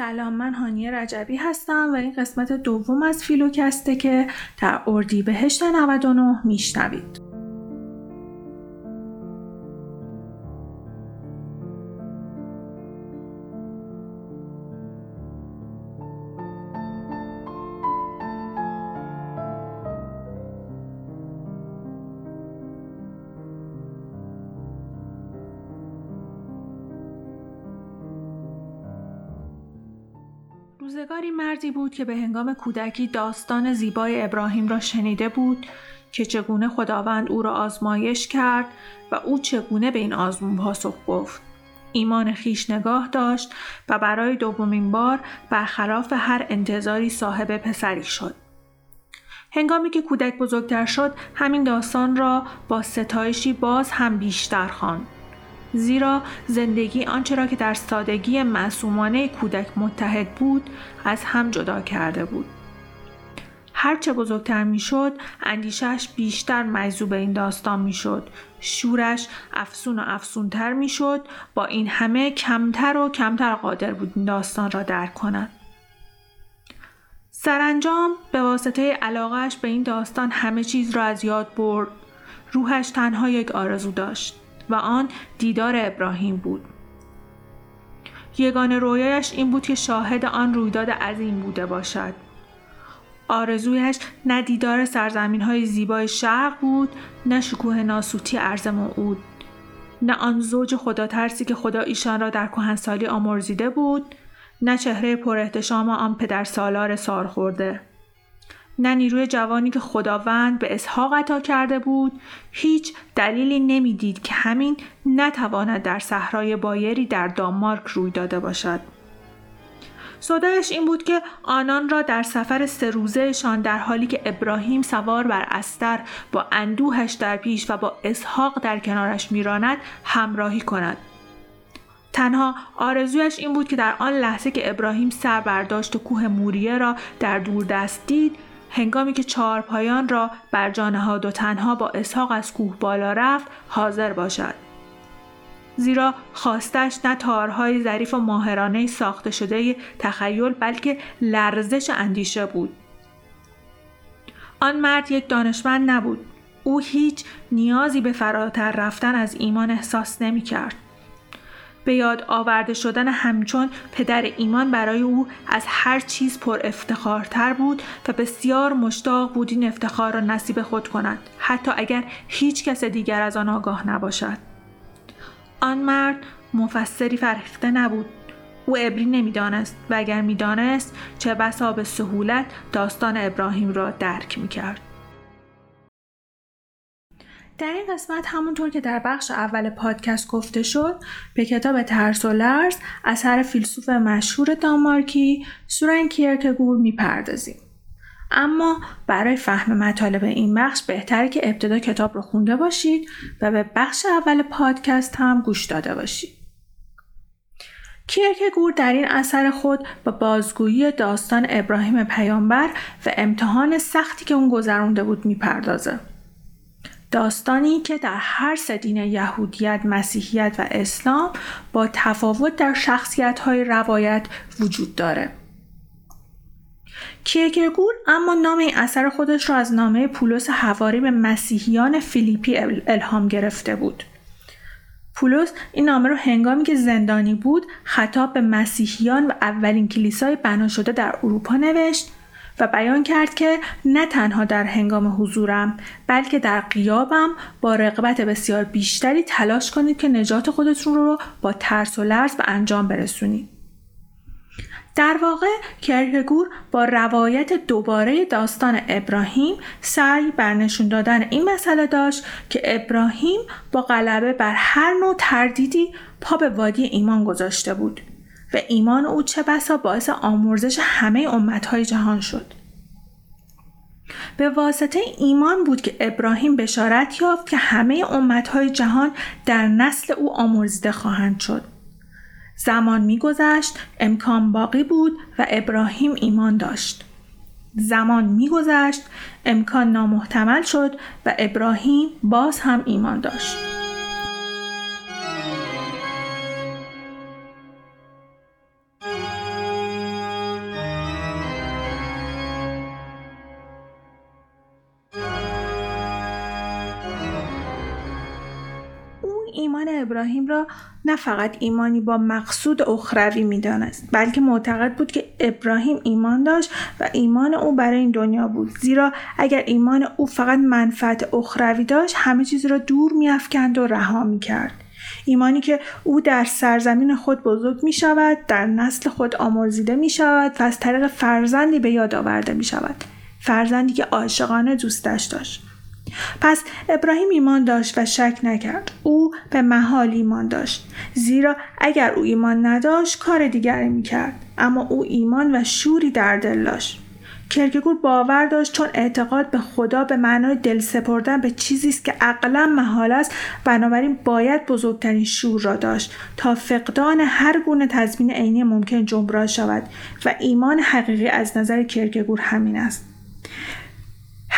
سلام من هانیه رجبی هستم و این قسمت دوم از فیلوکسته که در اردیبهشت 99 میشنوید. روزگاری مردی بود که به هنگام کودکی داستان زیبای ابراهیم را شنیده بود که چگونه خداوند او را آزمایش کرد و او چگونه به این آزمون پاسخ گفت. ایمان خیش نگاه داشت و برای دومین بار برخلاف هر انتظاری صاحب پسری شد. هنگامی که کودک بزرگتر شد همین داستان را با ستایشی باز هم بیشتر خواند. زیرا زندگی آنچه را که در سادگی معصومانه کودک متحد بود از هم جدا کرده بود. هرچه بزرگتر می‌شد اندیشش بیشتر مجذوب این داستان می‌شد. شورش افسون و افسونتر می‌شد. با این همه کمتر و کمتر قادر بود این داستان را درک کند. سرانجام به واسطه علاقهش به این داستان همه چیز را از یاد برد. روحش تنها یک آرزو داشت. و آن دیدار ابراهیم بود. یگان رویایش این بود که شاهد آن رویداد عظیم بوده باشد. آرزویش نه دیدار سرزمین های زیبای شرق بود نه شکوه ناسوتی ارز موعود نه آن زوج خدا ترسی که خدا ایشان را در کهنسالی آمرزیده بود نه چهره پر احتشام آن پدر سالار سار خورده نه نیروی جوانی که خداوند به اسحاق عطا کرده بود. هیچ دلیلی نمی‌دید که همین نتواند در صحرای بایری در دانمارک روی داده باشد. صدایش این بود که آنان را در سفر سه روزهشان در حالی که ابراهیم سوار بر استر با اندوهش در پیش و با اسحاق در کنارش میراند همراهی کند. تنها آرزویش این بود که در آن لحظه که ابراهیم سر برداشت و کوه موریه را در دور دست دید هنگامی که چهار پایان را بر جانهاد و تنها با اسحاق از کوه بالا رفت حاضر باشد. زیرا خواستش نه تارهای ظریف و ماهرانه ساخته شده تخیل بلکه لرزش اندیشه بود. آن مرد یک دانشمند نبود. او هیچ نیازی به فراتر رفتن از ایمان احساس نمی کرد. به یاد آورده شدن همچون پدر ایمان برای او از هر چیز پر افتخارتر بود و بسیار مشتاق بود این افتخار را نصیب خود کند حتی اگر هیچ کس دیگر از آن آگاه نباشد. آن مرد مفسری فرهیخته نبود. او ابری نمی‌دانست و اگر می‌دانست چه بسا به سهولت داستان ابراهیم را درک می‌کرد. در این قسمت همونطور که در بخش اول پادکست گفته شد به کتاب ترس و لرز اثر فیلسوف مشهور دانمارکی سورن کیرکگور می‌پردازیم. اما برای فهم مطالب این بخش بهتره که ابتدا کتاب رو خونده باشید و به بخش اول پادکست هم گوش داده باشید. کیرکگور در این اثر خود با بازگویی داستان ابراهیم پیامبر و امتحان سختی که اون گذرونده بود می‌پردازه. داستانی که در هر سه دین یهودیت، مسیحیت و اسلام با تفاوت در شخصیت های روایت وجود داره. کیرکگور اما نام این اثر خودش را از نامه پولس هواری به مسیحیان فیلیپی الهام گرفته بود. پولس این نامه رو هنگامی که زندانی بود خطاب به مسیحیان و اولین کلیسای بنا شده در اروپا نوشت و بیان کرد که نه تنها در هنگام حضورم بلکه در قیابم با رقبت بسیار بیشتری تلاش کنید که نجات خودتون رو با ترس و لرز به انجام برسونید. در واقع کرکگور با روایت دوباره داستان ابراهیم سعی بر نشون دادن این مسئله داشت که ابراهیم با غلبه بر هر نوع تردیدی پا به وادی ایمان گذاشته بود و ایمان او چه بسا باعث آمرزش همه امتهای جهان شد. به واسطه ایمان بود که ابراهیم بشارت یافت که همه امتهای جهان در نسل او آمرزیده خواهند شد. زمان میگذشت امکان باقی بود و ابراهیم ایمان داشت. زمان میگذشت امکان نامحتمل شد و ابراهیم باز هم ایمان داشت. ابراهیم را نه فقط ایمانی با مقصود اخروی می‌دانست بلکه معتقد بود که ابراهیم ایمان داشت و ایمان او برای این دنیا بود. زیرا اگر ایمان او فقط منفعت اخروی داشت همه چیز را دور میافکند و رها می‌کرد. ایمانی که او در سرزمین خود بزرگ می شود در نسل خود آمرزیده می شود و از طریق فرزندی به یاد آورده می شود فرزندی که عاشقانه دوستش داشت. پس ابراهیم ایمان داشت و شک نکرد. او به محال ایمان داشت. زیرا اگر او ایمان نداشت کار دیگری می‌کرد. اما او ایمان و شوری در دل داشت. کرکگور باور داشت چون اعتقاد به خدا به معنای دل سپردن به چیزی است که عقلا محال است بنابراین باید بزرگترین شور را داشت تا فقدان هر گونه تضمین عینی ممکن جبران شود. و ایمان حقیقی از نظر کرکگور همین است.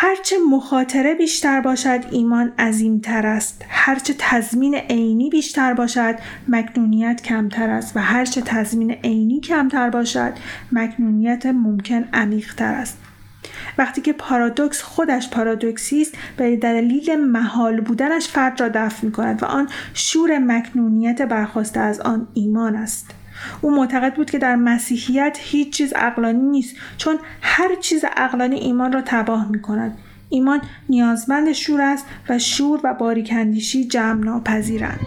هرچه مخاطره بیشتر باشد ایمان عظیمتر است. هرچه تضمین عینی بیشتر باشد مکنونیت کمتر است. و هرچه تضمین عینی کمتر باشد مکنونیت ممکن عمیقتر است. وقتی که پارادوکس خودش پارادوکسی است به دلیل محال بودنش فرد را دفع می کند و آن شور مکنونیت برخواسته از آن ایمان است. او معتقد بود که در مسیحیت هیچ چیز اقلانی نیست چون هر چیز اقلانی ایمان را تباه می کند. ایمان نیازمند شور است و شور و باریکندیشی جمع ناپذیرند.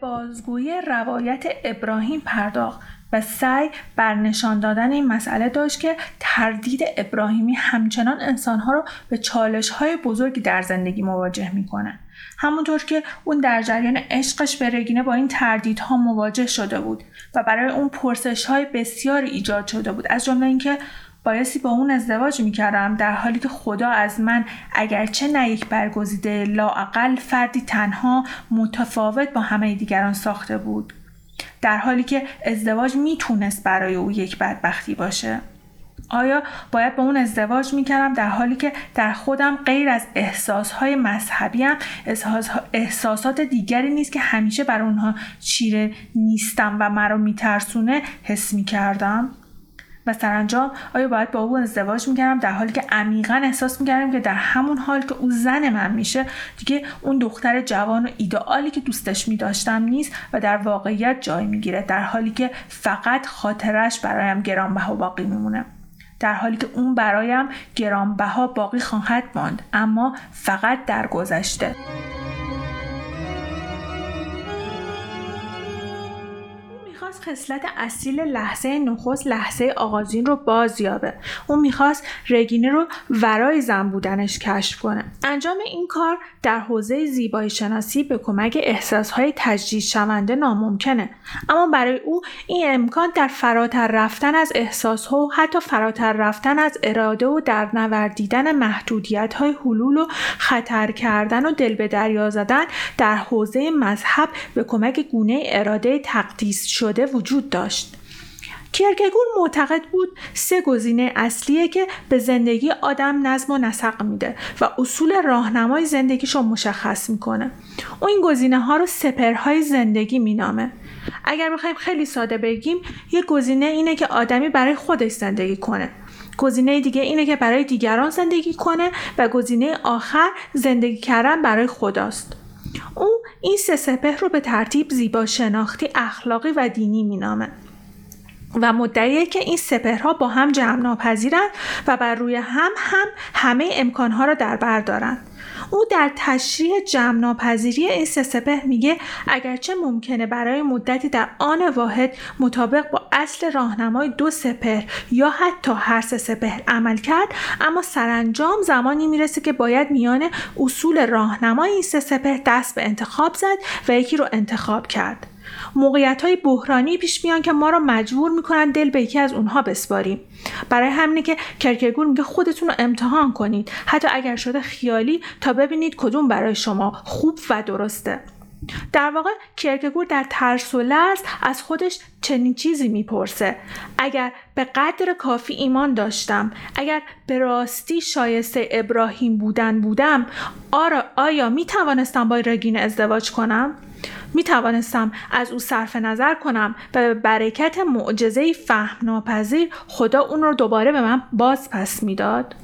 بازگویی روایت ابراهیم پرداخت و سعی بر نشان دادن این مسئله داشت که تردید ابراهیمی همچنان انسانها رو به چالش های بزرگی در زندگی مواجه می‌کنه همونطور که اون در جریان عشقش به رگینه با این تردیدها مواجه شده بود و برای اون پرسش های بسیاری ایجاد شده بود. از جمله اینکه بایستی با اون ازدواج می‌کردم در حالی که خدا از من اگرچه نه یک برگزیده لااقل فردی تنها متفاوت با همه دیگران ساخته بود. در حالی که ازدواج می‌تونست برای او یک بدبختی باشه. آیا باید با اون ازدواج می‌کردم؟ در حالی که در خودم غیر از احساسهای مذهبی هم احساسات دیگری نیست که همیشه بر اونها چیره نیستم و مرا میترسونه حس می‌کردم. سرانجام آیا باید با او ازدواج می‌کردم؟ در حالی که عمیقا احساس می‌کردم که در همون حال که او زن من میشه دیگه اون دختر جوان و ایدئالی که دوستش میداشتم نیست و در واقعیت جای می‌گیره. در حالی که فقط خاطرش برایم گرانبها باقی میمونه. در حالی که اون برایم گرانبها باقی خواهد ماند اما فقط در گذشته. خصلت اصیل لحظه نخست لحظه آغازین رو بازیابه اون می‌خواست رگینه رو ورای زن بودنش کشف کنه. انجام این کار در حوزه زیبایی شناسی به کمک احساسهای تجدید شونده ناممکنه. اما برای او این امکان در فراتر رفتن از احساسها و حتی فراتر رفتن از اراده و در نوردیدن محدودیت های حلول و خطر کردن و دل به دریا زدن در حوزه مذهب به کمک گونه اراده تقدیس شده وجود داشت. کیرکگور معتقد بود سه گزینه اصلیه که به زندگی آدم نظم و نسق میده و اصول راهنمای زندگیشو مشخص می‌کنه. او این گزینه ها رو سپرهای زندگی مینامه. اگر بخوایم خیلی ساده بگیم یه گزینه اینه که آدمی برای خودش زندگی کنه. گزینه دیگه اینه که برای دیگران زندگی کنه و گزینه آخر زندگی کردن برای خداست. او این سه سپه رو به ترتیب زیبا شناختی اخلاقی و دینی مینامه. و مدعیه که این سپهرها با هم جمع ناپذیرند و بر روی هم هم همه امکانها را در بر دارند او در تشریح جمع ناپذیری این سه میگه اگرچه ممکنه برای مدتی در آن واحد مطابق با اصل راهنمای دو سپهر یا حتی هر سه سپهر عمل کرد اما سرانجام زمانی می‌رسه که باید میان اصول راهنمای این سه سپهر دست به انتخاب زد و یکی رو انتخاب کرد. موقعیت های بحرانی پیش میان که ما را مجبور می‌کنن دل به یکی از اونها بسپاریم. برای همینه که کرکگور میگه خودتون رو امتحان کنید. حتی اگر شده خیالی تا ببینید کدوم برای شما خوب و درسته. در واقع کرکگور در ترس و لرز از خودش چنین چیزی می‌پرسه. اگر به قدر کافی ایمان داشتم اگر به راستی شایسته ابراهیم بودن بودم آرا آیا می توانستم با رگین ازدواج کنم؟ می توانستم از او صرف نظر کنم و به برکت معجزه فهم ناپذیر خدا اون رو دوباره به من باز پس می‌داد.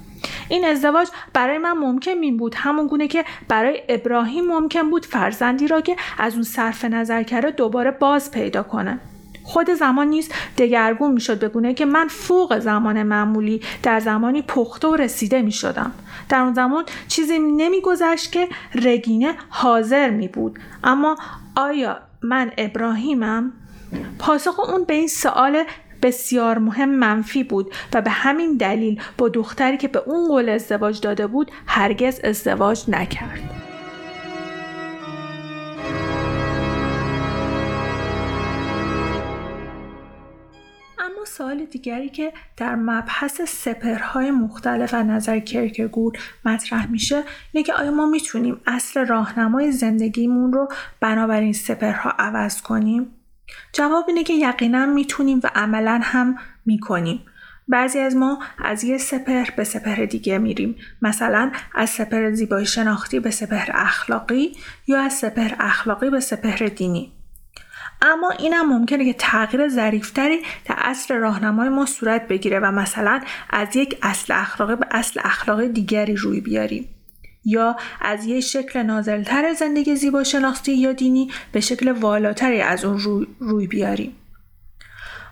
این ازدواج برای من ممکن می بود همون گونه که برای ابراهیم ممکن بود فرزندی را که از اون صرف نظر کرده دوباره باز پیدا کنه. خود زمان نیز دگرگون می‌شد به گونه که من فوق زمان معمولی در زمانی پخته و رسیده می شدم. در اون زمان چیزی نمیگذشت که رگینه حاضر می بود اما آیا من ابراهیمم؟ پاسخ اون به این سوال بسیار مهم منفی بود و به همین دلیل با دختری که به اون قول ازدواج داده بود هرگز ازدواج نکرد. سوال دیگری که در مبحث سپرهای مختلف و نظر کرکگور مطرح میشه اینه که آیا ما می‌تونیم اصل راهنمای زندگیمون رو بنابراین سپرها عوض کنیم؟ جواب اینه که یقینا می‌تونیم و عملا هم می‌کنیم. بعضی از ما از یه سپر به سپر دیگه میریم مثلا از سپر زیبایی شناختی به سپر اخلاقی یا از سپر اخلاقی به سپر دینی اما اینم ممکنه که تغییر ظریفتری در اصل راهنمای ما صورت بگیره و مثلا از یک اصل اخلاقی به اصل اخلاقی دیگری روی بیاریم. یا از یک شکل نازلتر زندگی زیبا شناختی یا دینی به شکل والاتری از اون روی, روی بیاریم.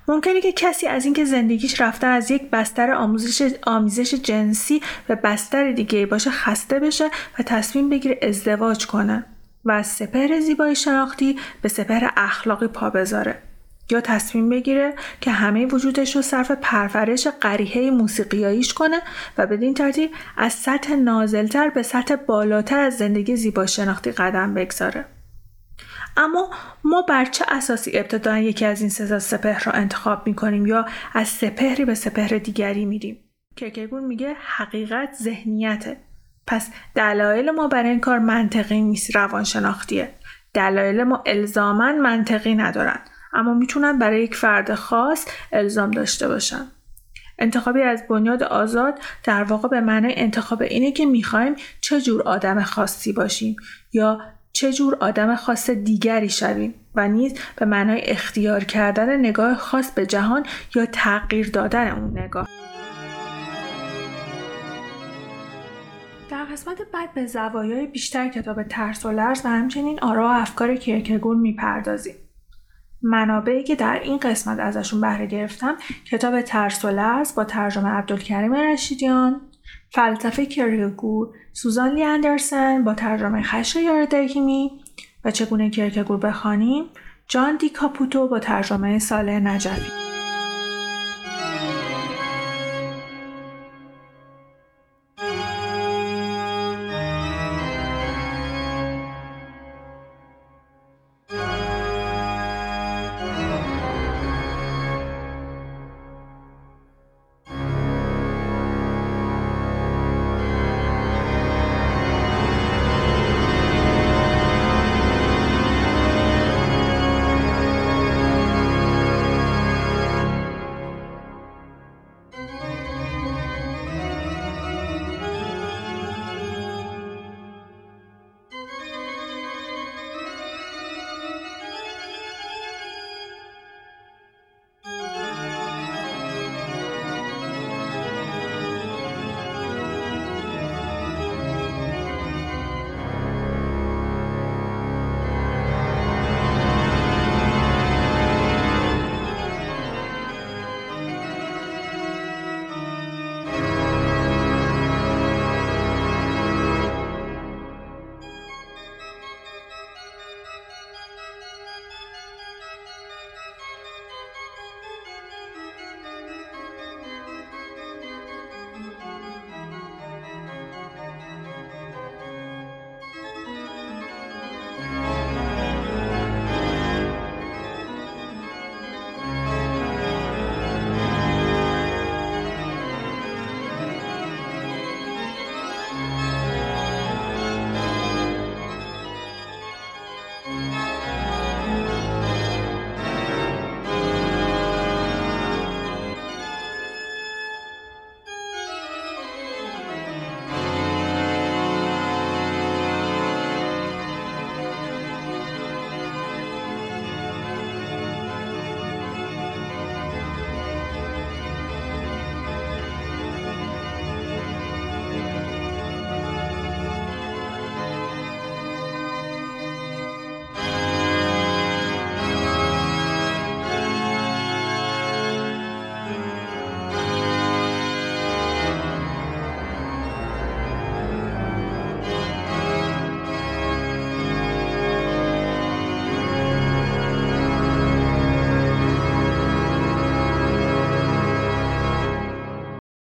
ممکنه که کسی از اینکه زندگیش رفتن از یک بستر آموزش آمیزش جنسی به بستر دیگه باشه خسته بشه و تصمیم بگیره ازدواج کنه. و از سپر زیبایی شناختی به سپر اخلاقی پا بذاره یا تصمیم بگیره که همه وجودش رو صرف پرورش قریحه موسیقیاییش کنه و بدین ترتیب از سطح نازلتر به سطح بالاتر از زندگی زیبا شناختی قدم بگذاره. اما ما بر چه اساسی ابتدا یکی از این سزا سپهر را انتخاب می کنیم یا از سپهری به سپهر دیگری میریم؟ کرکگور میگه حقیقت ذهنیته پس دلایل ما برای این کار منطقی نیست روانشناختیه. دلایل ما الزاما منطقی ندارن اما می‌تونن برای یک فرد خاص الزام داشته باشن. انتخابی از بنیاد آزاد در واقع به معنای انتخاب اینه که می‌خوایم چه جور آدم خاصی باشیم یا چه جور آدم خاص دیگری شویم و نیز به معنای اختیار کردن نگاه خاص به جهان یا تغییر دادن اون نگاه. در قسمت بعد به زوایای بیشتر کتاب ترس و لرز و همچنین آرا و افکار کیرکگور می‌پردازیم. منابعی که در این قسمت ازشون بهره گرفتم کتاب ترس و لرز با ترجمه عبدالکریم رشیدیان فلسفه کیرکگور سوزان لی اندرسن با ترجمه خش یاردهیمی و چگونه کیرکگور بخوانیم جان دی کاپوتو با ترجمه ساله نجفی